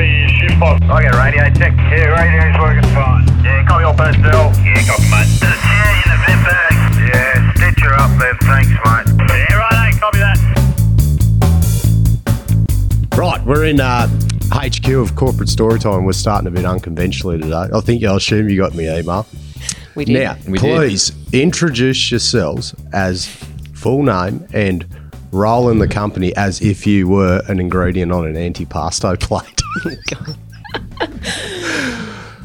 copy shift box. I get radio check. Yeah, radio's working fine. Yeah, copy all personnel. Yeah, copy, mate. There's a chair in the vent bag. Yeah, stitch her up there. Thanks, mate. Yeah, right, copy that. Right, we're in uh, HQ of Corporate Storytime. We're starting a bit unconventionally today. I think I assume you got me email. We did. Now, We did. please introduce yourselves as full name and role in the company as if you were an ingredient on an antipasto plate.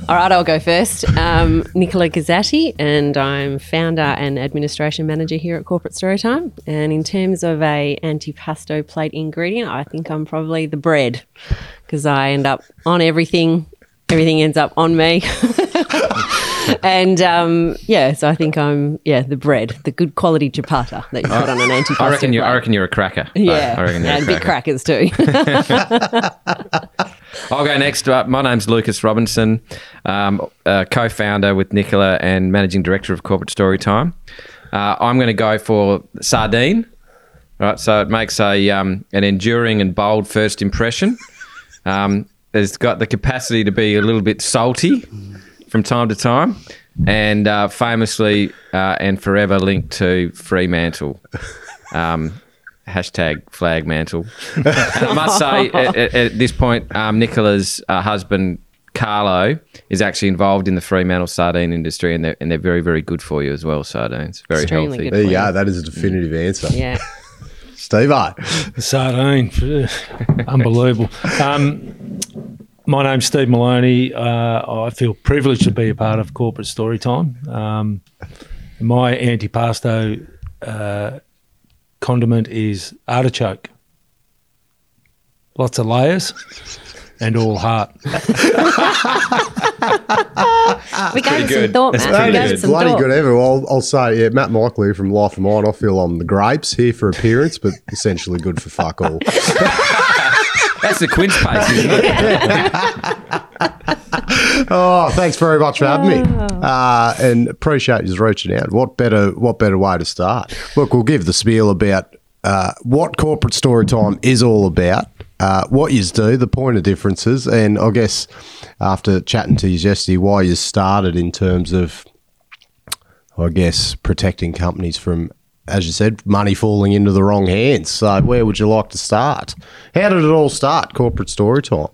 All right, I'll go first. Um, Nicola Gazzatti, and I'm founder and administration manager here at Corporate Storytime. And in terms of a antipasto plate ingredient, I think I'm probably the bread because I end up on everything. Everything ends up on me. and um, yeah, so I think I'm yeah the bread, the good quality ciabatta that you put on an antipasto. I reckon you. I plate. reckon you're a cracker. Yeah, I reckon you're and a big cracker. crackers too. I'll go next. Uh, my name's Lucas Robinson, um, uh, co-founder with Nicola and managing director of Corporate Storytime. Uh, I'm going to go for sardine. Right, so it makes a um, an enduring and bold first impression. Um, it's got the capacity to be a little bit salty from time to time, and uh, famously uh, and forever linked to Fremantle. Um, hashtag flag mantle. I must say, at, at- at this point, um, Nicola's uh, husband Carlo is actually involved in the Fremantle sardine industry, and they're and they're very very good for you as well. Sardines, very Extremely healthy. good. there you Yeah. go. That is a definitive answer. yeah. Steve O. Sardine, unbelievable. Um, my name's Steve Maloney. Uh, I feel privileged to be a part of Corporate Storytime. Um, my antipasto uh, condiment is artichoke. Lots of layers and all heart. We gave it some thought, That's Matt. pretty We gave good. it some Bloody thought. good ever. I'll, I'll say, yeah, Matt Michael from Life of Mine. I feel I'm the grapes here for appearance, but essentially good for fuck all. That's the quince paste, isn't it? Oh, thanks very much for having me, uh, and appreciate you reaching out. What better, what better way to start? Look, we'll give the spiel about uh, what corporate story time is all about, uh, what you do, the point of differences, and I guess after chatting to you yesterday, why you started in terms of, I guess, protecting companies from. As you said, money falling into the wrong hands. So, where would you like to start? How did it all start? Corporate story time.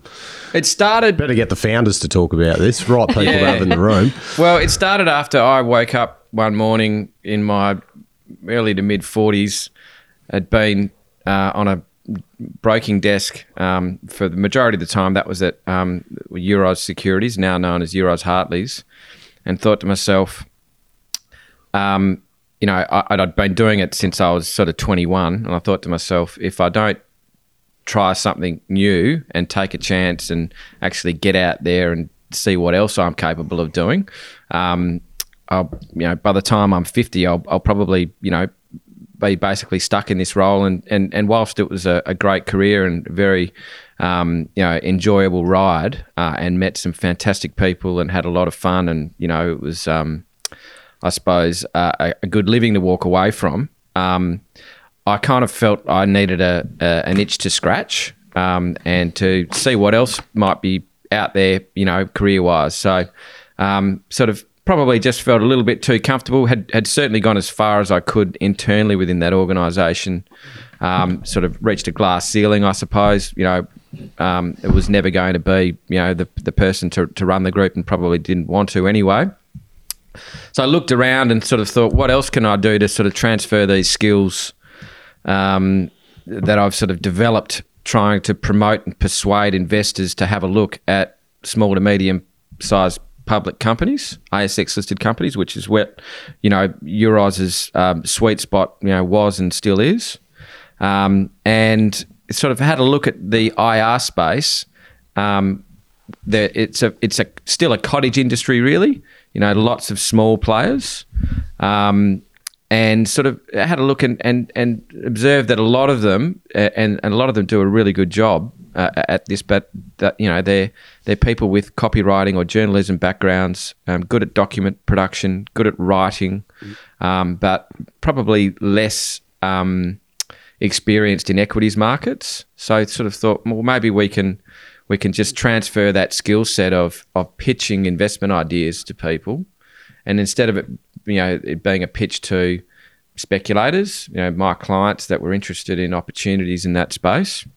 It started Better get the founders to talk about this. Right people to Yeah. have in the room. Well, it started after I woke up one morning in my early to mid 40s. Had been uh, on a broking desk um, for the majority of the time. That was at um, Euroz Securities, now known as Euroz Hartleys, and thought to myself, um, you know, I, I'd been doing it since I was sort of 21, and I thought to myself, if I don't try something new and take a chance and actually get out there and see what else I'm capable of doing. Um, I'll, you know, by the time I'm 50, I'll, I'll probably, you know, be basically stuck in this role. And, and, and whilst it was a, a great career and very, um, you know, enjoyable ride uh, and met some fantastic people and had a lot of fun and, you know, it was, um, I suppose, uh, a, good living to walk away from. Um, I kind of felt I needed a, a an itch to scratch um, and to see what else might be out there, you know, career wise. So, um, sort of probably just felt a little bit too comfortable. Had had certainly gone as far as I could internally within that organisation. Um, sort of reached a glass ceiling, I suppose. You know, um, it was never going to be, you know, the the person to to run the group, and probably didn't want to anyway. So I looked around and sort of thought, what else can I do to sort of transfer these skills um, that I've sort of developed trying to promote and persuade investors to have a look at small to medium sized public companies, ASX listed companies, which is what, you know, Euroz's um, sweet spot, you know, was and still is. Um, and sort of had a look at the IR space. Um, there, it's a it's a still a cottage industry really. You know, lots of small players, um, and sort of had a look and and and observed that a lot of them uh, and, and a lot of them do a really good job uh, at this. But that you know they're they're people with copywriting or journalism backgrounds, um, good at document production, good at writing, um, but probably less. Um, experienced in equities markets, so sort of thought, well, maybe we can we can just transfer that skill set of of pitching investment ideas to people, and instead of it, you know, it being a pitch to speculators, you know, my clients that were interested in opportunities in that space,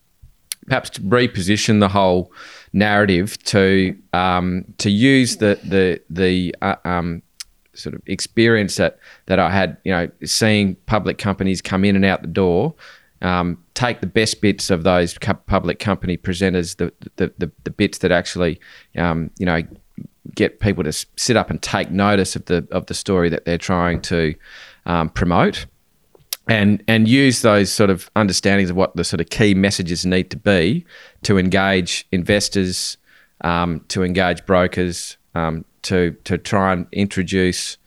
perhaps to reposition the whole narrative to um, to use the the the uh, um, sort of experience that that I had, you know, seeing public companies come in and out the door. Um, take the best bits of those public company presenters, the the, the, the bits that actually, um, you know, get people to sit up and take notice of the of the story that they're trying to um, promote, and and use those sort of understandings of what the sort of key messages need to be to engage investors, um, to engage brokers, um, to to try and introduce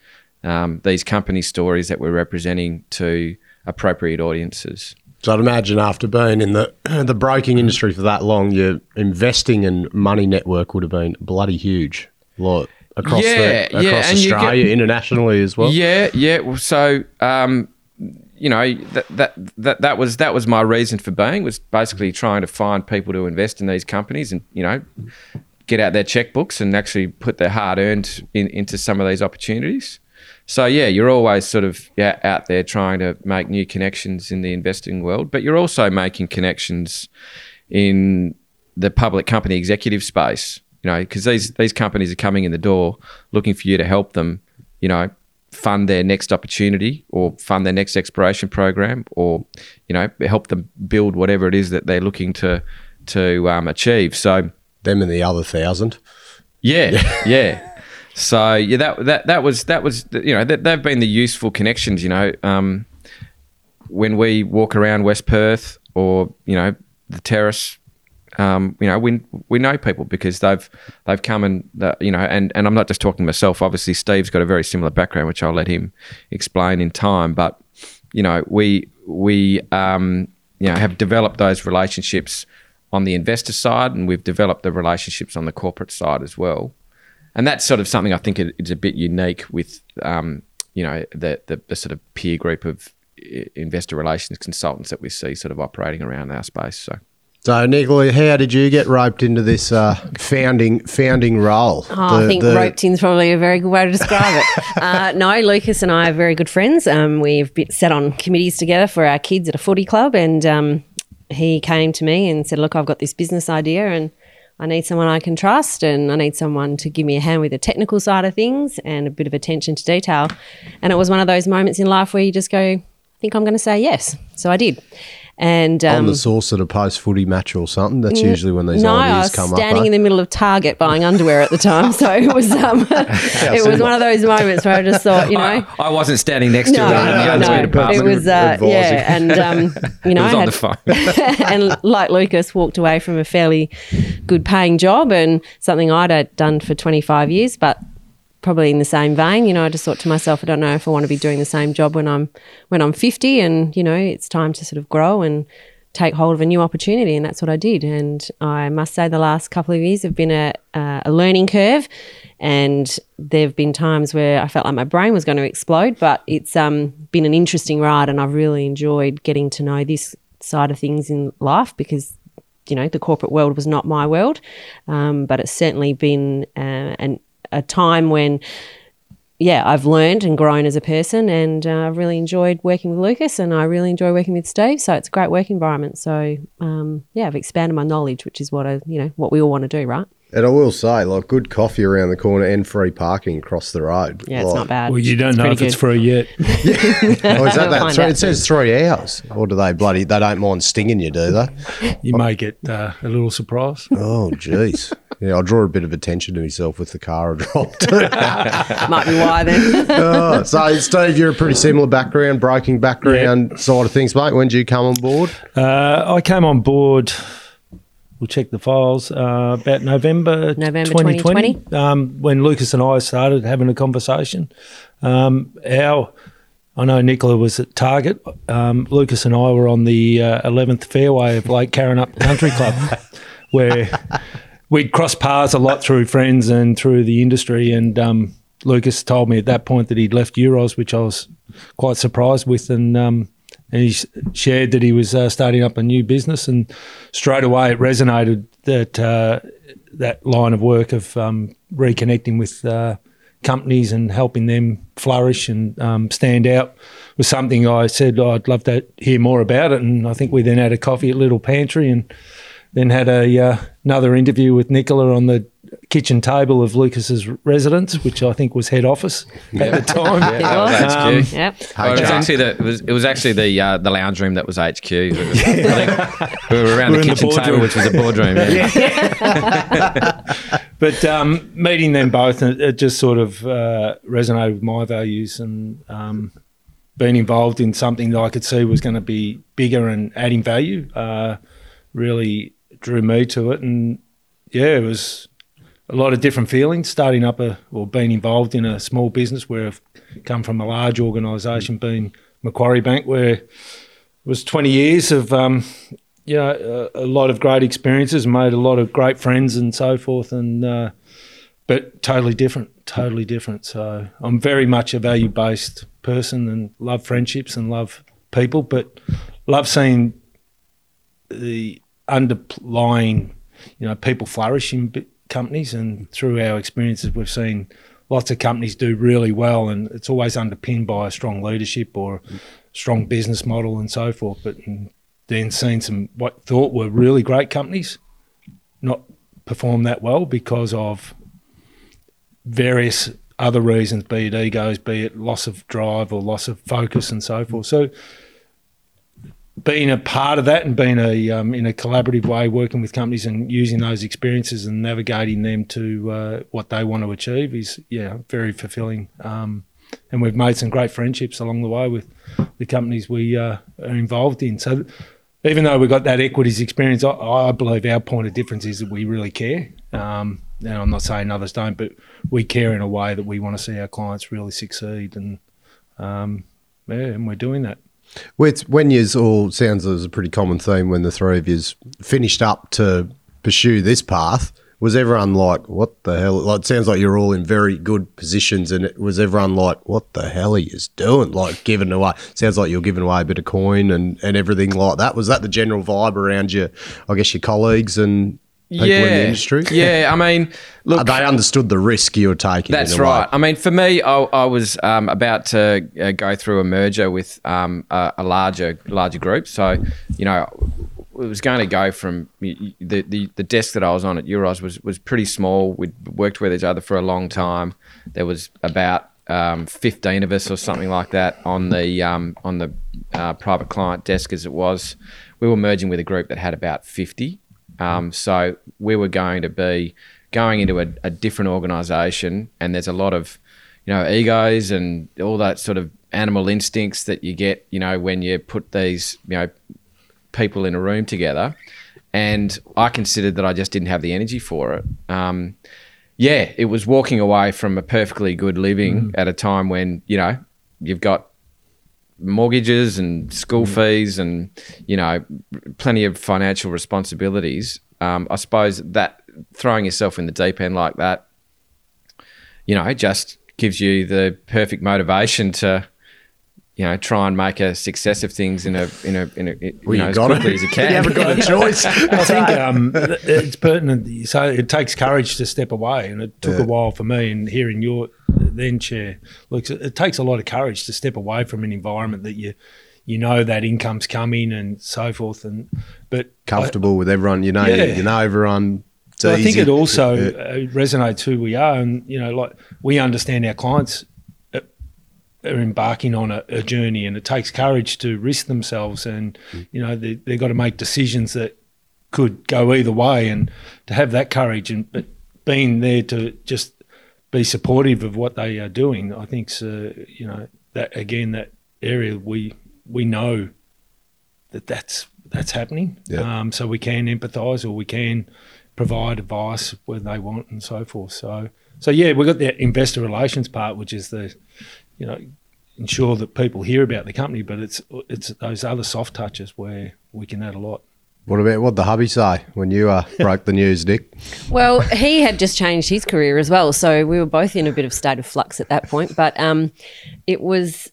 um, these company stories that we're representing to appropriate audiences. So I'd imagine after being in the the broking industry for that long, your investing and money network would have been bloody huge. Lot across Yeah, the, yeah, across and Australia, get- internationally as well. Yeah, yeah. So, um, you know, that, that that that was that was my reason for being was basically trying to find people to invest in these companies and you know get out their checkbooks and actually put their hard earned in, into some of these opportunities. So yeah, you're always sort of yeah, out there trying to make new connections in the investing world, but you're also making connections in the public company executive space. You know, because these these companies are coming in the door looking for you to help them. You know, fund their next opportunity or fund their next exploration program, or you know, help them build whatever it is that they're looking to to um, achieve. So Them and the other thousand. yeah, yeah. So yeah, that that that was that was you know that they've been the useful connections. You know, um, when we walk around West Perth or you know the terrace, um, you know we we know people because they've they've come and uh, you know and and I'm not just talking myself. Obviously, Steve's got a very similar background, which I'll let him explain in time. But you know we we um, you know have developed those relationships on the investor side, and we've developed the relationships on the corporate side as well and that's sort of something I think it- it's a bit unique with um, you know the, the the sort of peer group of investor relations consultants that we see sort of operating around our space. So So, Nicola, how did you get roped into this uh, founding founding role? Oh, I think roped in is probably a very good way to describe it. uh, no, Lucas and I are very good friends. Um, we've been, sat on committees together for our kids at a footy club, and um, he came to me and said, "Look, I've got this business idea, and I need someone I can trust, and I need someone to give me a hand with the technical side of things and a bit of attention to detail." And it was one of those moments in life where you just go, "I think I'm going to say yes." So I did. And um, on the source at a post footy match or something. That's usually when these no, I ideas was standing up. in eh? the middle of Target buying underwear at the time, so it was um, it was one of those moments where I just thought, you know, I, I wasn't standing next to no, her in no, no, it was uh, yeah, and um, you know, It was I had, the phone. and like Lucas, walked away from a fairly good paying job and something I'd had done for 25 years, but probably in the same vein, you know, I just thought to myself, I don't know if I want to be doing the same job when I'm when I'm 50 and, you know, it's time to sort of grow and take hold of a new opportunity and that's what I did. And I must say the last couple of years have been a, a, a learning curve and there've been times where I felt like my brain was going to explode but it's um, been an interesting ride and I've really enjoyed getting to know this side of things in life because you know the corporate world was not my world. Um, but it's certainly been uh, an, a time when yeah, I've learned and grown as a person, and uh, I've really enjoyed working with Lucas, and I really enjoy working with Steve. So it's a great work environment. So um, yeah, I've expanded my knowledge, which is what I, you know, what we all want to do, right? And I will say, like, good coffee around the corner and free parking across the road. Yeah, it's Like- not bad. Well, you don't It's know pretty if it's good. free yet. Oh, is that, that three, it says three hours, or do they bloody? They don't mind stinging you, do they? You may get uh, a little surprise. Oh, jeez. Yeah, I'll draw a bit of attention to myself with the car I dropped. Might be why then. oh, so, Steve, you're a pretty similar background, broking background side of things, mate. When did you come on board? Uh, I came on board. We'll check the files. Uh, about November, November 2020, 2020. Um, when Lucas and I started having a conversation. Um, our, I know Nicola was at Target. Um, Lucas and I were on the uh, 11th fairway of Lake Karrinyup Country Club, where we'd cross paths a lot through friends and through the industry. And um, Lucas told me at that point that he'd left Euroz, which I was quite surprised with. And um, and he shared that he was uh, starting up a new business, and straight away it resonated that uh, that line of work of um, reconnecting with uh, companies and helping them flourish and um, stand out was something I said oh, I'd love to hear more about it. And I think we then had a coffee at Little Pantry and then had a uh, another interview with Nicola on the kitchen table of Lucas's residence, which I think was head office at the time. Yeah, that was was. HQ. Yep. It was actually the it was, it was actually the uh, the lounge room that was HQ. Was- I think we were around We're the in the kitchen table, boardroom. which was a boardroom. Yeah. But um, meeting them both, it, it just sort of uh, resonated with my values and um, being involved in something that I could see was going to be bigger and adding value uh, really drew me to it. And yeah, it was a lot of different feelings starting up a or being involved in a small business where I've come from a large organisation, being Macquarie Bank, where it was 20 years of um, you know, a, a lot of great experiences, made a lot of great friends and so forth, and uh, but totally different, totally different. So I'm very much a value based person and love friendships and love people, but love seeing the underlying, you know, people flourish in companies, and through our experiences, we've seen lots of companies do really well, and it's always underpinned by a strong leadership or strong business model and so forth. But then seeing some what thought were really great companies not perform that well because of various other reasons, be it egos, be it loss of drive or loss of focus and so forth. So being a part of that and being a um, in a collaborative way, working with companies and using those experiences and navigating them to uh, what they want to achieve is yeah very fulfilling. Um, and we've made some great friendships along the way with the companies we uh, are involved in. So even though we've got that equities experience, I, I believe our point of difference is that we really care. Um, and I'm not saying others don't, but we care in a way that we want to see our clients really succeed, and um, yeah, and we're doing that. With when you all sounds as a pretty common theme when the three of yous finished up to pursue this path. Was everyone like, "What the hell?" Like, it sounds like you're all in very good positions, and it was everyone like, "What the hell are you doing?" Like giving away. Sounds like you're giving away a bit of coin and and everything like that. Was that the general vibe around your, I guess, your colleagues and people in the industry? Yeah, I mean, look, they understood the risk you were taking. That's a way. right. I mean, for me, I, I was um, about to uh, go through a merger with um, a, a larger larger group. So, you know, it was going to go from the, the, the desk that I was on at Euroz was, was pretty small. We'd worked with each other for a long time. There was about um, 15 of us or something like that on the um, on the uh, private client desk as it was. We were merging with a group that had about 50. Um, so we were going to be going into a, a different organisation, and there's a lot of, you know, egos and all that sort of animal instincts that you get, you know, when you put these, you know, people in a room together. And I considered that I just didn't have the energy for it. Um, yeah, it was walking away from a perfectly good living at a time when, you know, you've got mortgages and school fees and you know plenty of financial responsibilities um, i suppose that throwing yourself in the deep end like that you know just gives you the perfect motivation to you know try and make a success of things in a in a in a you Well, know, you as got quickly it. as you can you haven't got a choice. I think um, it's pertinent. So it takes courage to step away, and it took Yeah. a while for me. And hearing your then chair, look, it takes a lot of courage to step away from an environment that you you know that income's coming and so forth. And but Comfortable with everyone, you know. Yeah. You, you know everyone. So I think it also uh, resonates who we are, and you know, like we understand our clients uh, are embarking on a, a journey, and it takes courage to risk themselves, and you know, they, they've got to make decisions that could go either way, and to have that courage, and but being there to just be supportive of what they are doing, I think, uh, you know that again that area we we know that that's that's happening. Yeah. Um, so we can empathise or we can provide advice when they want and so forth. So so yeah, we've got the investor relations part, which is the you know ensure that people hear about the company, but it's it's those other soft touches where we can add a lot. What about what the hubby say when you uh, broke the news, Nick? Well, he had just changed his career as well, so we were both in a bit of state of flux at that point. But um, it was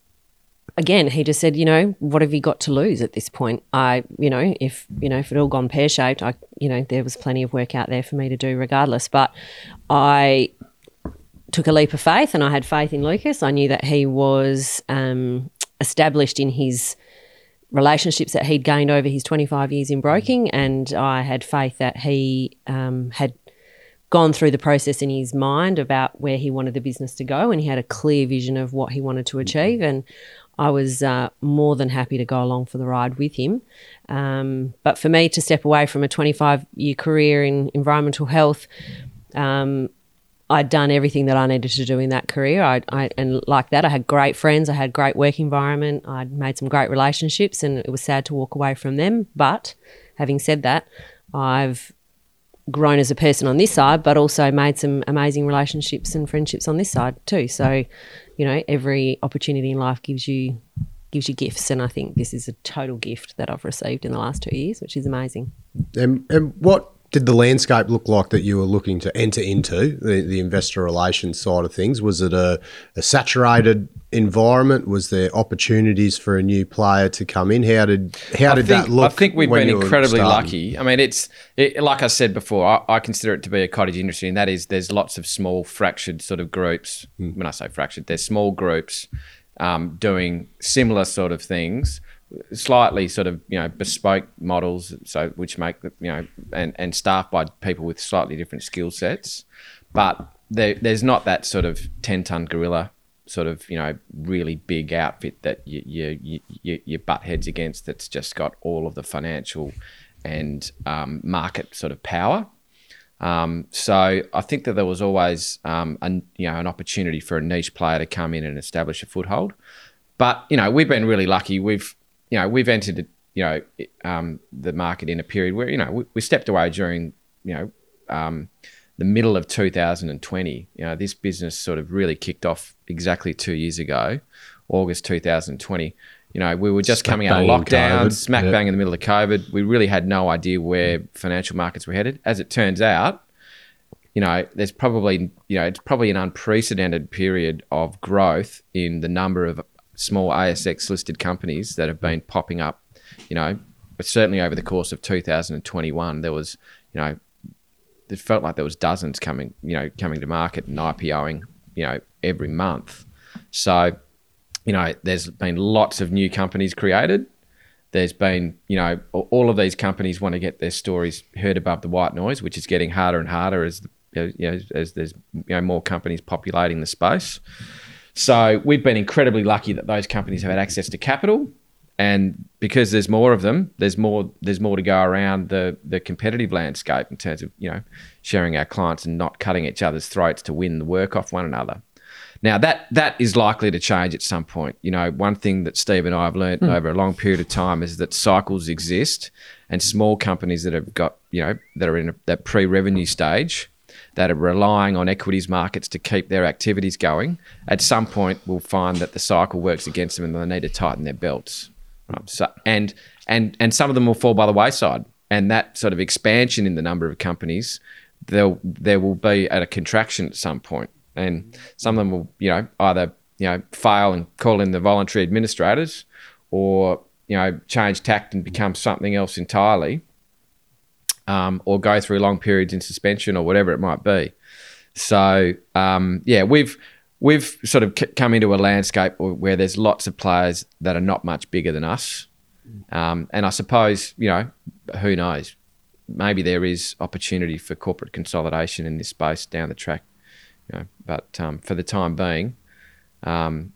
again, he just said, you know, what have you got to lose at this point? I, you know, if you know if it all gone pear shaped, I, you know, there was plenty of work out there for me to do regardless. But I took a leap of faith, and I had faith in Lucas. I knew that he was um, established in his relationships that he'd gained over his 25 years in broking, and I had faith that he um, had gone through the process in his mind about where he wanted the business to go, and he had a clear vision of what he wanted to achieve. And I was uh, more than happy to go along for the ride with him. Um, but for me to step away from a 25 year career in environmental health, um, I'd done everything that I needed to do in that career. I, I, and like that, I had great friends. I had great work environment. I'd made some great relationships, and it was sad to walk away from them. But having said that, I've grown as a person on this side, but also made some amazing relationships and friendships on this side too. So, you know, every opportunity in life gives you gives you gifts, and I think this is a total gift that I've received in the last two years, which is amazing. And, and what did the landscape look like that you were looking to enter into the, the investor relations side of things? Was it a, a, saturated environment? Was there opportunities for a new player to come in? How did how I did think, that look? I think we've been incredibly lucky. I mean, it's it, like I said before. I, I consider it to be a cottage industry, and that is there's lots of small fractured sort of groups. When I say fractured, there's small groups um, doing similar sort of things slightly sort of you know bespoke models so which make the- you know and and staffed by people with slightly different skill sets but there, there's not that sort of 10 ton gorilla sort of you know really big outfit that you, you, you you butt heads against that's just got all of the financial and um, market sort of power um, so I think that there was always um, an, you know an opportunity for a niche player to come in and establish a foothold. But you know we've been really lucky. We've you know we've entered you know um, the market in a period where you know we, we stepped away during you know um, the middle of 2020. You know this business sort of really kicked off exactly two years ago, August 2020. You know we were just Smack coming out of lockdown, COVID. smack Yeah. bang in the middle of COVID. We really had no idea where financial markets were headed. As it turns out, you know, there's probably, you know, it's probably an unprecedented period of growth in the number of small ASX listed companies that have been popping up, you know, but certainly over the course of 2021, there was, you know, it felt like there was dozens coming, you know, coming to market and IPOing, you know, every month. So, you know, there's been lots of new companies created. There's been, you know, all of these companies want to get their stories heard above the white noise, which is getting harder and harder as you know, as there's you know more companies populating the space. So we've been incredibly lucky that those companies have had access to capital, and because there's more of them, there's more there's more to go around the the competitive landscape in terms of you know sharing our clients and not cutting each other's throats to win the work off one another. Now that that is likely to change at some point. You know, one thing that Steve and I have learned hmm. over a long period of time is that cycles exist, and small companies that have got you know that are in a, that pre-revenue stage, that are relying on equities markets to keep their activities going, at some point will find that the cycle works against them and they need to tighten their belts. Right? So and and and some of them will fall by the wayside, and that sort of expansion in the number of companies, there there will be at a contraction at some point and some of them will you know either you know fail and call in the voluntary administrators or you know change tact and become something else entirely um, or go through long periods in suspension or whatever it might be. So um, yeah we've we've sort of c- come into a landscape where there's lots of players that are not much bigger than us. Um, and I suppose you know who knows? Maybe there is opportunity for corporate consolidation in this space down the track you know, but um, for the time being, um,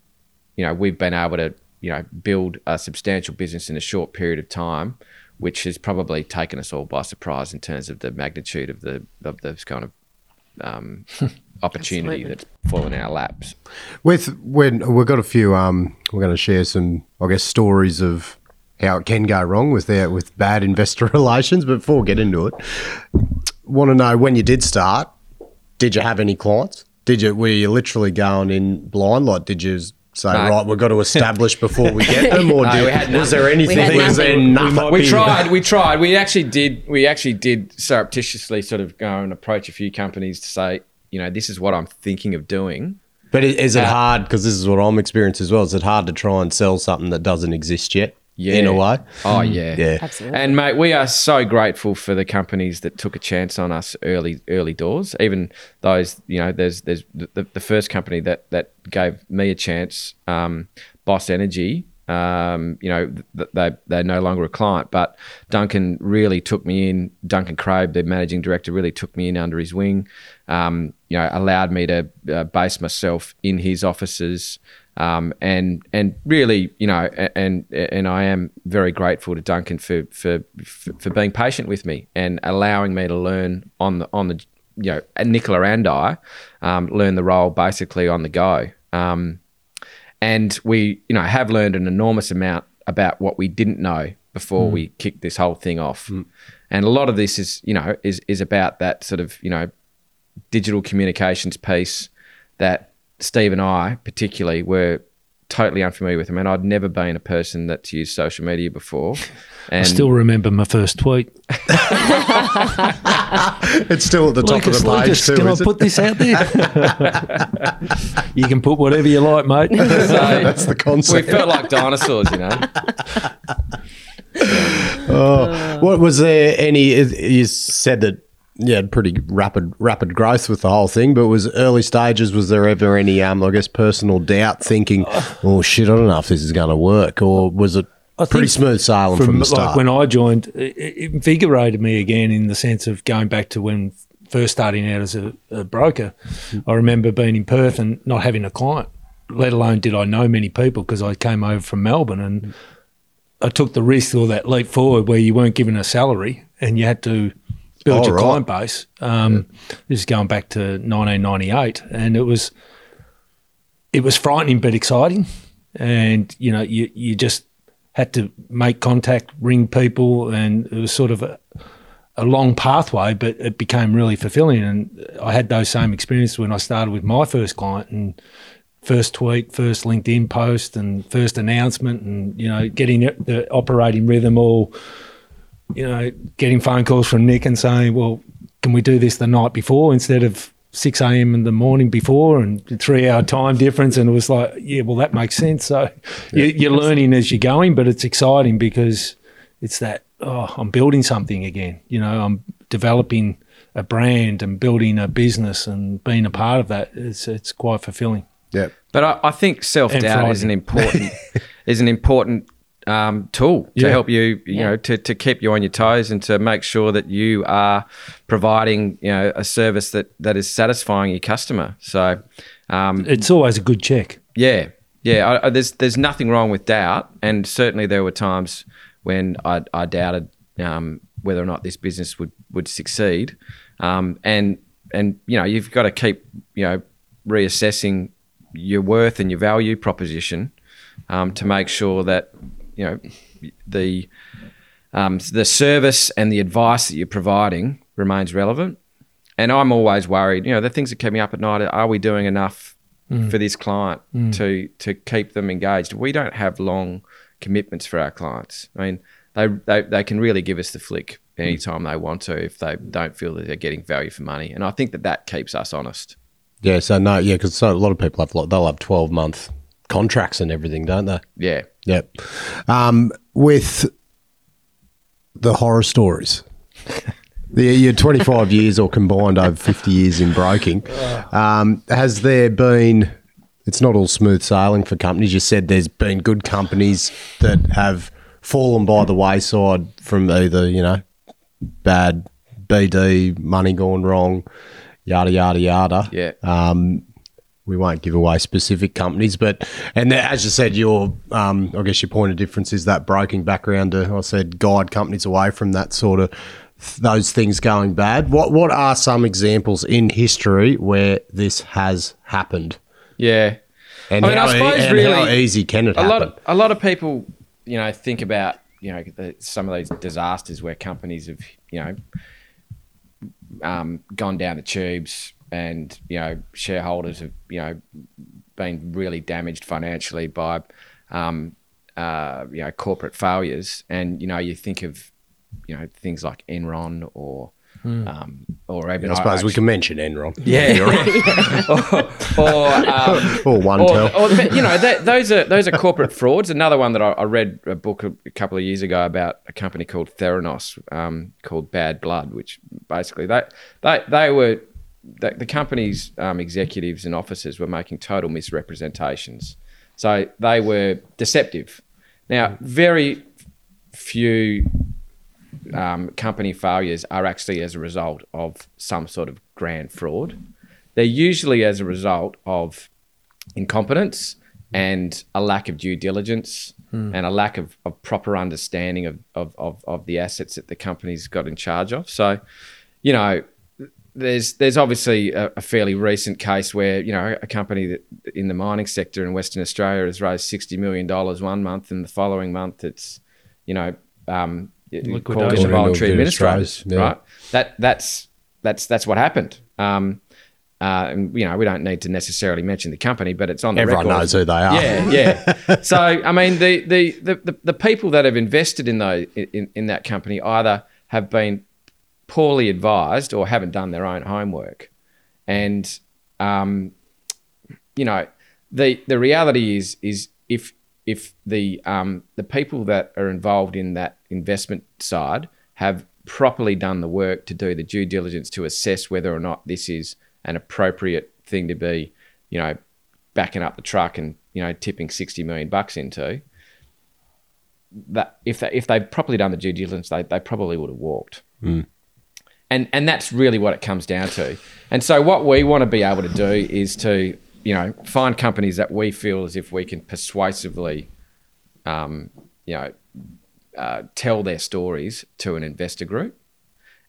you know, we've been able to, you know, build a substantial business in a short period of time, which has probably taken us all by surprise in terms of the magnitude of the of this kind of um, opportunity Absolutely. that's fallen in our laps. With when we've got a few, um, we're going to share some, I guess, stories of how it can go wrong with their with bad investor relations. But before we get into it, want to know when you did start. Did you have any clients? Did you were you literally going in blind? Like, did you say, No. right, we've got to establish before we get them, or No, did, was there anything? We was there nothing. nothing? We tried. We tried. We actually did. We actually did surreptitiously sort of go and approach a few companies to say, you know, this is what I'm thinking of doing. But is it Uh, hard? Because this is what I'm experiencing as well. Is it hard to try and sell something that doesn't exist yet? In a way. Oh yeah, Yeah. Absolutely. And mate, we are so grateful for the companies that took a chance on us early, early doors. Even those, you know, there's there's the, the first company that that gave me a chance, um, Boss Energy. Um, you know, th- they they're no longer a client, but Duncan really took me in. Duncan Craib, the managing director, really took me in under his wing. Um, you know, allowed me to uh, base myself in his offices. Um, and and really, you know, and and I am very grateful to Duncan for for for, being patient with me and allowing me to learn on the on the you know and Nicola and I um, learn the role basically on the go. Um, and we you know have learned an enormous amount about what we didn't know before we kicked this whole thing off. And a lot of this is you know is is about that sort of you know digital communications piece that Steve and I particularly were totally unfamiliar with. I and I'd never been a person that's used social media before. And I still remember my first tweet. It's still at the top Lucas, of the page Lucas, too. can I it? put this out there? you can put whatever you like, mate. so That's the concept. we felt like dinosaurs, you know. Oh, what was there any? You said that you had pretty rapid rapid growth with the whole thing, but was early stages. Was there ever any, um, I guess, personal doubt, thinking, "Oh shit, I don't know if this is going to work," or was it I pretty smooth sailing from, the start? Like when I joined, it, it invigorated me again in the sense of going back to when first starting out as a, a broker. I remember being in Perth and not having a client, let alone did I know many people because I came over from Melbourne and I took the risk or that leap forward where you weren't given a salary and you had to build Oh, your right. client base. Um, This is going back to 1998, and it was it was frightening but exciting. And you know, you you just had to make contact, ring people, and it was sort of a, a long pathway, but it became really fulfilling. And I had those same experiences when I started with my first client and first tweet, first LinkedIn post, and first announcement, and you know, getting the operating rhythm all. You know, getting phone calls from Nick and saying, "Well, can we do this the night before instead of 6 a.m. in the morning before and three hour time difference. And it was like, yeah, well, that makes sense. So you, you're learning as you're going, but it's exciting because it's that, oh, I'm building something again. You know, I'm developing a brand and building a business and being a part of that. It's, it's quite fulfilling. Yeah. But I, I think self doubt is an important is an important um, tool to Yeah. help you, you know, to, to keep you on your toes and to make sure that you are providing, you know, a service that, that is satisfying your customer. So, um, It's always a good check. yeah, yeah. I, I, there's there's nothing wrong with doubt, and certainly there were times when I, I doubted um, whether or not this business would would succeed, um, and and you know you've got to keep you know reassessing your worth and your value proposition um, to make sure that you know the um, the service and the advice that you're providing remains relevant. And I'm always worried, you know, the things that keep me up at night are, are we doing enough mm. for this client mm. to to keep them engaged? We don't have long commitments for our clients. I mean, they they, they can really give us the flick mm. anytime they want to if they don't feel that they're getting value for money. And I think that that keeps us honest. Yeah. So no, yeah, because so a lot of people have they'll have twelve month contracts and everything, don't they? Yeah. Yep. Um, with the horror stories. The, your 25 years or combined over 50 years in broking, um, has there been, it's not all smooth sailing for companies. You said there's been good companies that have fallen by the wayside from either, you know, bad BD, money gone wrong, yada, yada, yada. Yeah. Um, we won't give away specific companies, but and as you said, your um, I guess your point of difference is that broking background. To, I said guide companies away from that sort of those things going bad. What what are some examples in history where this has happened? Yeah. And, I mean, I how, e- suppose and really how easy can it a happen? lot of a lot of people, you know, think about you know the, some of these disasters where companies have you know um, gone down the tubes, and you know shareholders have you know been really damaged financially by um, uh, you know corporate failures, and you know you think of you know things like Enron or um, or even I suppose we actually- can mention Enron. yeah, or, or, um, Or one or, tel. or you know, that, those are those are corporate frauds. Another one that I, I read a book a, a couple of years ago about a company called Theranos, um, called Bad Blood, which basically they they they were the, the company's um, executives and officers were making total misrepresentations. So they were deceptive. Now, very few um, company failures are actually as a result of some sort of grand fraud. They're usually as a result of incompetence and a lack of due diligence and a lack of, of proper understanding of, of, of, of the assets that the company's got in charge of. So, you know, there's there's obviously a, a fairly recent case where you know a company that in the mining sector in Western Australia has raised sixty million dollars one month, and the following month it's you know um, Liquidation. called According to voluntary administrators, administrators, yeah. right? That that's that's that's what happened. Um, uh, and you know we don't need to necessarily mention the company, but it's on the Everyone record. knows who they are. Yeah, yeah. so I mean, the, the the, the the people that have invested in those in, in that company either have been poorly advised or haven't done their own homework, and um, you know, the the reality is is if if the um, the people that are involved in that investment side have properly done the work to do the due diligence to assess whether or not this is an appropriate thing to be, you know, backing up the truck and you know tipping sixty million bucks into. That if they if they've properly done the due diligence, they, they probably would have walked and and that's really what it comes down to. And so what we want to be able to do is to you know find companies that we feel as if we can persuasively, um, you know, uh, tell their stories to an investor group,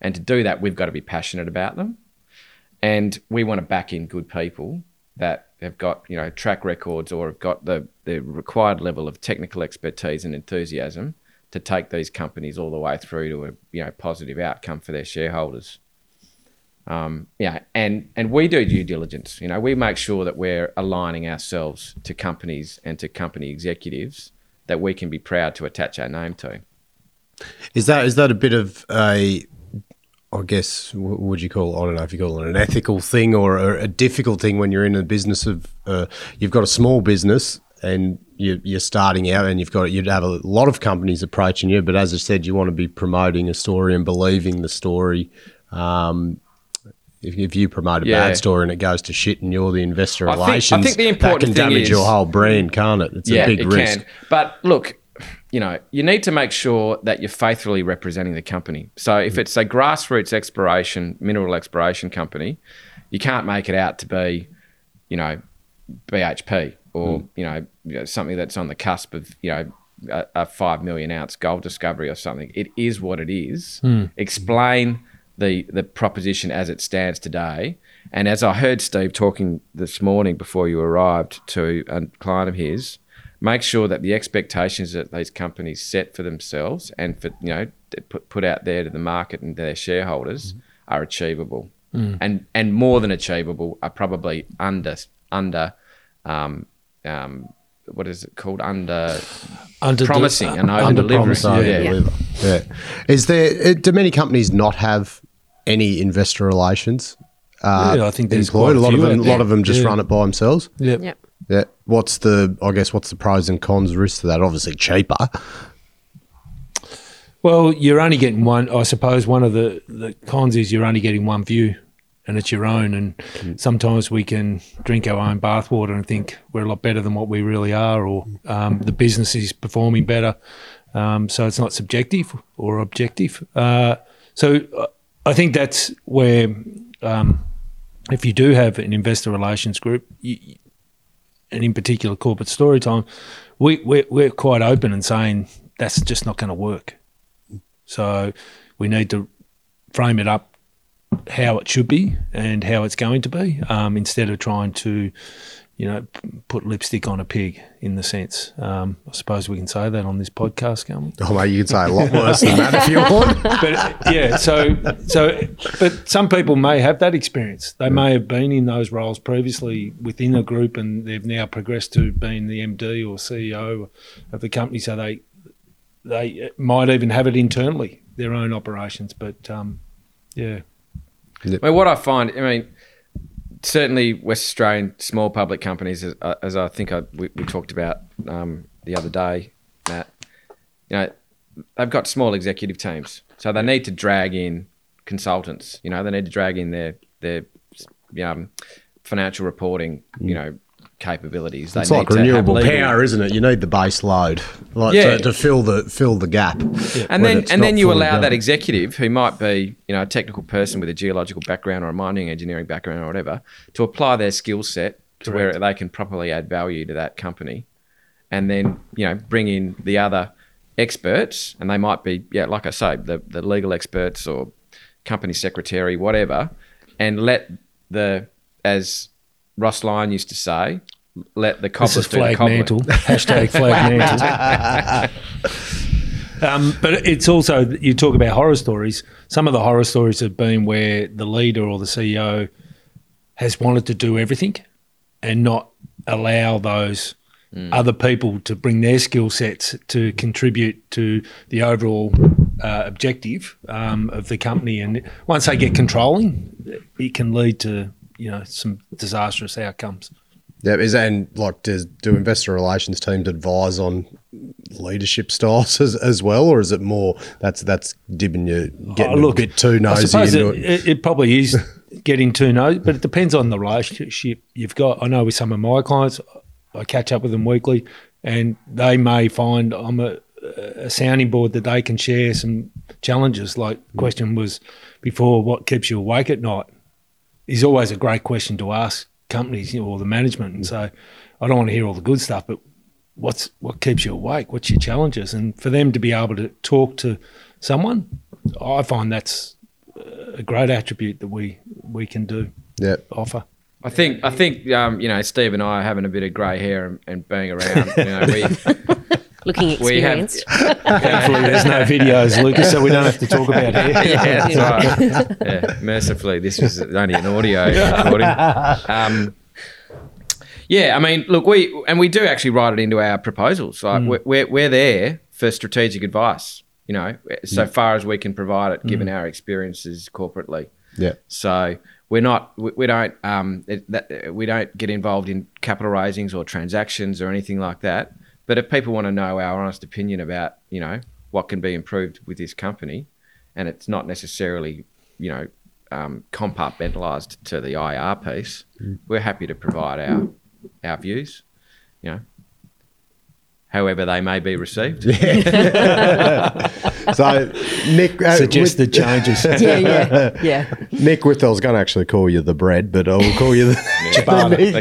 and to do that we've got to be passionate about them, and we want to back in good people that have got you know track records or have got the the required level of technical expertise and enthusiasm to take these companies all the way through to a you know positive outcome for their shareholders. Um, yeah, and and we do due diligence. You know, we make sure that we're aligning ourselves to companies and to company executives that we can be proud to attach our name to. Is that is that a bit of a, I guess, what would you call? I don't know if you call it an ethical thing or a, a difficult thing when you're in the business of, uh, you've got a small business and you, you're starting out, and you've got you'd have a lot of companies approaching you, but as I said, you want to be promoting a story and believing the story. Um, if, if you promote a Yeah. bad story and it goes to shit, and you're the investor I think- I relations, think the important that can damage is- your whole brand, can't it? It's yeah, a big it risk. can. But look, you know, you need to make sure that you're faithfully representing the company. So if it's a grassroots exploration, mineral exploration company, you can't make it out to be, you know, BHP or hmm. you, know, you know something that's on the cusp of you know a, a five million ounce gold discovery or something. It is what it is. Hmm. Explain the the proposition as it stands today. And as I heard Steve talking this morning before you arrived to a client of his, make sure that the expectations that these companies set for themselves and for you know put put out there to the market and their shareholders hmm. are achievable, and and more than achievable are probably under under um, um, what is it called under Under promising and over under delivering. promising, So, yeah. yeah. yeah. Is there? uh, Do many companies not have any investor relations? Uh, Yeah, I think there's employed. quite a a lot of them. A lot of them just Yeah. run it by themselves. Yep. Yep. Yeah. What's the? I guess what's the pros and cons risks to that? Obviously cheaper. Well, you're only getting one. I suppose one of the, the cons is you're only getting one view, and it's your own. And sometimes we can drink our own bathwater and think we're a lot better than what we really are, or um, the business is performing better. Um, so it's not subjective or objective. Uh, so uh, I think that's where, um, if you do have an investor relations group, you, and in particular corporate story time, we, we're, we're quite open and saying that's just not going to work. So we need to frame it up how it should be and how it's going to be um, instead of trying to, you know, put lipstick on a pig in the sense. Um, I suppose we can say that on this podcast, can't we? Oh mate, you can say a lot worse than that if you want. but uh, yeah, so so, but some people may have that experience. They may have been in those roles previously within a group, and they've now progressed to being the MD or CEO of the company. So they they might even have it internally, their own operations. But um, yeah, I mean, what I find, I mean, certainly West Australian small public companies, as, as I think I, we, we talked about um, the other day, Matt, you know, they've got small executive teams, so they need to drag in consultants. You know, they need to drag in their their um, financial reporting. You know, capabilities. They It's need like to renewable power, isn't it? You need the base load, like Yeah. to, to fill the fill the gap. and then and then you fully allow that executive who might be you know a technical person with a geological background or a mining engineering background or whatever to apply their skill set to where they can properly add value to that company and then you know bring in the other experts and they might be yeah like i say the, the legal experts or company secretary whatever and let the as ross lyon used to say let the This cobbler is do the flag mantle. Hashtag flag mantle. um, but it's also, you talk about horror stories. Some of the horror stories have been where the leader or the CEO has wanted to do everything and not allow those other people to bring their skill sets to contribute to the overall uh, objective um, of the company. And once they get controlling, it can lead to you know some disastrous outcomes. Yeah, is that and like does do investor relations teams advise on leadership styles as, as well, or is it more that's that's dipping you oh, getting Oh, look, a bit too I nosy suppose into it, it? it, it probably is getting too nosy, but it depends on the relationship you've got. I know with some of my clients, I catch up with them weekly, and they may find I'm a, a sounding board that they can share some challenges. Like the question was before, what keeps you awake at night? Is always a great question to ask companies you know, or the management, and so I don't want to hear all the good stuff, but what's what keeps you awake? What's your challenges? And for them to be able to talk to someone, I find that's a great attribute that we we can do Yeah, offer. I think I think um, you know Steve and I are having a bit of grey hair and, and being around. You know, we Looking We have- experienced. Hopefully, there's no videos, Lucas, so we don't have to talk about hair. yeah, that's right. Yeah, mercifully, this was only an audio recording. Um, yeah, I mean, look, we and we do actually write it into our proposals. Like we're, we're we're there for strategic advice. You know, so far as we can provide it, given our experiences corporately. yeah, So we're not, we, we don't, um, it, that, we don't get involved in capital raisings or transactions or anything like that. But if people want to know our honest opinion about, you know, what can be improved with this company, and it's not necessarily, you know, um, compartmentalised to the IR piece, we're happy to provide our our views, you know, however they may be received. So Nick, uh, Suggest the changes. yeah, yeah, yeah. Nick with I was going to actually call you the bread, but I will call you the Ciabatta,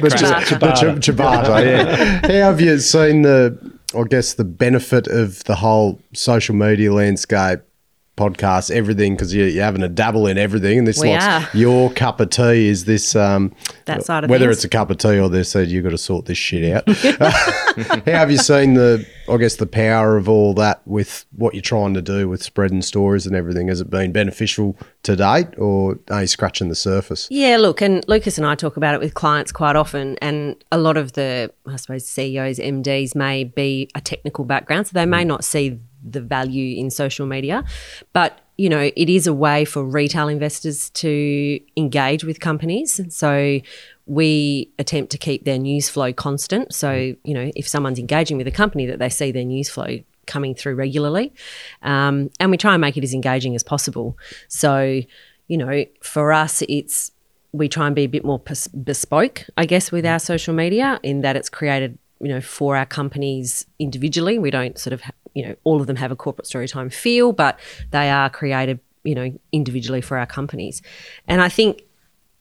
ciabatta, yeah. How have you seen the? I guess the benefit of the whole social media landscape, podcast, everything, because you, you're having a dabble in everything, and this We your cup of tea. Is this um, That side of whether things. it's a cup of tea or they said you've got to sort this shit out? How have you seen the? I guess the power of all that with what you're trying to do with spreading stories and everything. Has it been beneficial to date, or are you scratching the surface? Yeah, look, and Lucas and I talk about it with clients quite often, and a lot of the, I suppose, CEOs, MDs may be a technical background, so they may not see the value in social media, but you know, it is a way for retail investors to engage with companies. So we attempt to keep their news flow constant. So, you know, if someone's engaging with a company, that they see their news flow coming through regularly. Um, and we try and make it as engaging as possible. So, you know, for us, it's we try and be a bit more bespoke, I guess, with our social media in that it's created, you know, for our companies individually. We don't sort of, you know, all of them have a corporate storytime feel, but they are created, you know, individually for our companies. And I think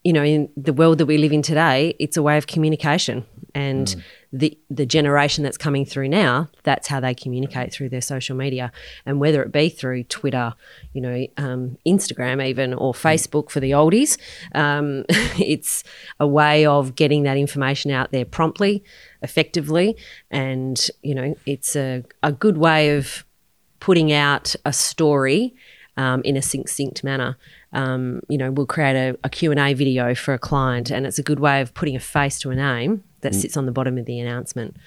you know, in the world that we live in today, it's a way of communication. And mm. The the generation that's coming through now, that's how they communicate through their social media. And whether it be through Twitter, you know, um, Instagram even, or Facebook for the oldies, um, it's a way of getting that information out there promptly, effectively. And, you know, it's a, a good way of putting out a story um, in a succinct manner. Um, you know, we'll create a, a Q&A video for a client and it's a good way of putting a face to a name that sits on the bottom of the announcement.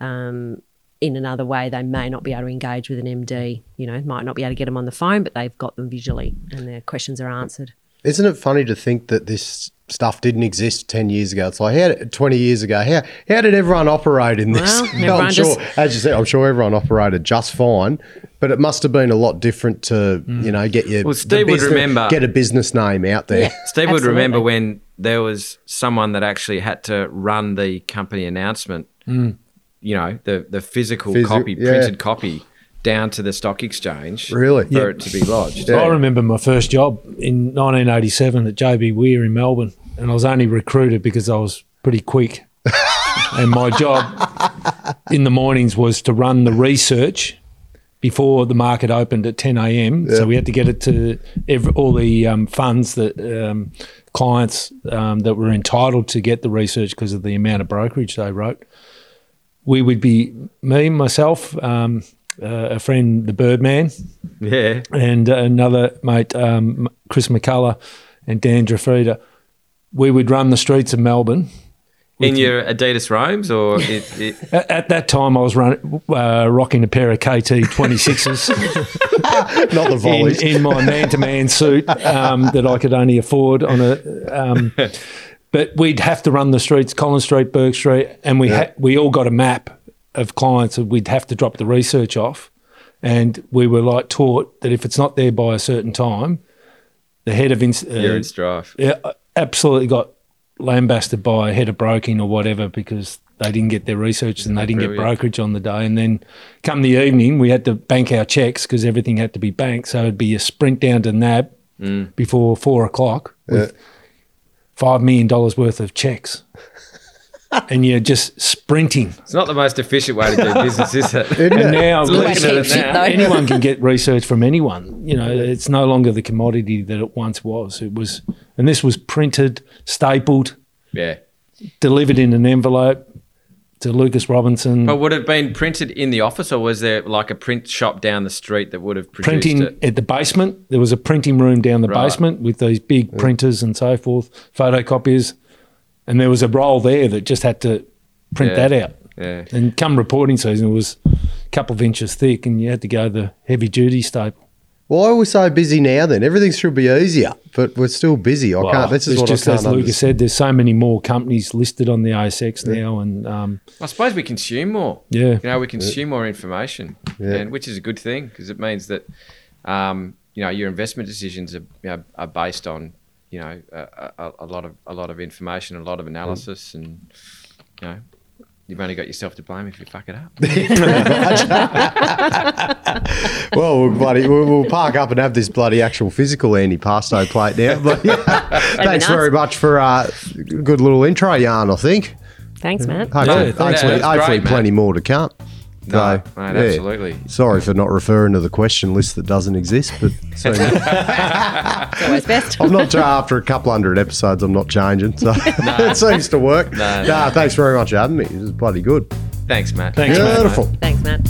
Um, in another way, they may not be able to engage with an MD, you know, might not be able to get them on the phone, but they've got them visually and their questions are answered. Isn't it funny to think that this stuff didn't exist 10 years ago? It's like, how did, 20 years ago, how, how did everyone operate in this? Well, I'm sure, just- as you said, I'm sure everyone operated just fine, but it must have been a lot different to, you know, get your Well, the Steve would remember- get a business name out there. Yeah. Steve would remember when there was someone that actually had to run the company announcement. Hmm. You know, the the physical Physi- copy, yeah. printed copy, down to the stock exchange. Really? for Yeah. it to be lodged. Yeah. I remember my first job in 1987 at JB Were in Melbourne, and I was only recruited because I was pretty quick. and my job in the mornings was to run the research before the market opened at 10 a.m. So we had to get it to every, all the um, funds that um, clients um, that were entitled to get the research because of the amount of brokerage they wrote. We would be me, myself, um, uh, a friend, the Birdman, Yeah. and uh, another mate, um, Chris McCullough and Dan Drafrida, we would run the streets of Melbourne. In your Adidas Roms or it, it, At, at that time, I was run, uh, rocking a pair of KT 26s Not the volleys. in, in my man-to-man suit um, that I could only afford on a. Um, but we'd have to run the streets, Collins Street, Bourke Street, and we ha- we all got a map of clients that we'd have to drop the research off, and we were like taught that if it's not there by a certain time, the head of ins- uh, you're in strife. yeah, absolutely got lambasted by a head of broking or whatever because they didn't get their research and they didn't get brokerage on the day. And then come the evening, we had to bank our checks because everything had to be banked. So it'd be a sprint down to NAB Mm. before four o'clock with five million dollars worth of checks. And you're just sprinting. It's not the most efficient way to do business, is it? And now, Looking at it now. though. anyone can get research from anyone. You know, it's no longer the commodity that it once was. It was, and this was printed, stapled, Yeah. delivered in an envelope to Lucas Robinson. But would it have been printed in the office, or was there like a print shop down the street that would have produced printing it? at the basement. There was a printing room down the Right. basement with these big printers and so forth, photocopiers, and there was a roll there that just had to print Yeah. that out. Yeah. And come reporting season, it was a couple of inches thick, and you had to go the heavy duty staple. Why are we so busy now then? Everything should be easier, but we're still busy. I can't. This is what just I as can't Lucas understand. said. There's so many more companies listed on the ASX now, and um, I suppose we consume more. Yeah. You know, we consume more information, Yeah. and which is a good thing because it means that, um, you know, your investment decisions are, you know, are based on, you know, a, a, a lot of a lot of information, a lot of analysis, and you know, you've only got yourself to blame if you fuck it up. Well, we'll, bloody, we'll, we'll park up and have this bloody actual physical antipasto plate now. But yeah, thanks nice. very much for a uh, good little intro yarn. I think. Thanks, Matt. Hopefully, Yeah, thanks, hopefully, mate. hopefully Great, plenty mate. more to come. No, So, mate, yeah. absolutely. Sorry for not referring to the question list that doesn't exist, but so, It's always best. I'm not after a couple hundred episodes. I'm not changing, so it seems to work. No, no. Nah, thanks very much for having me. It was bloody good. Thanks, Matt. Thanks, mate. Beautiful. Thanks, Matt.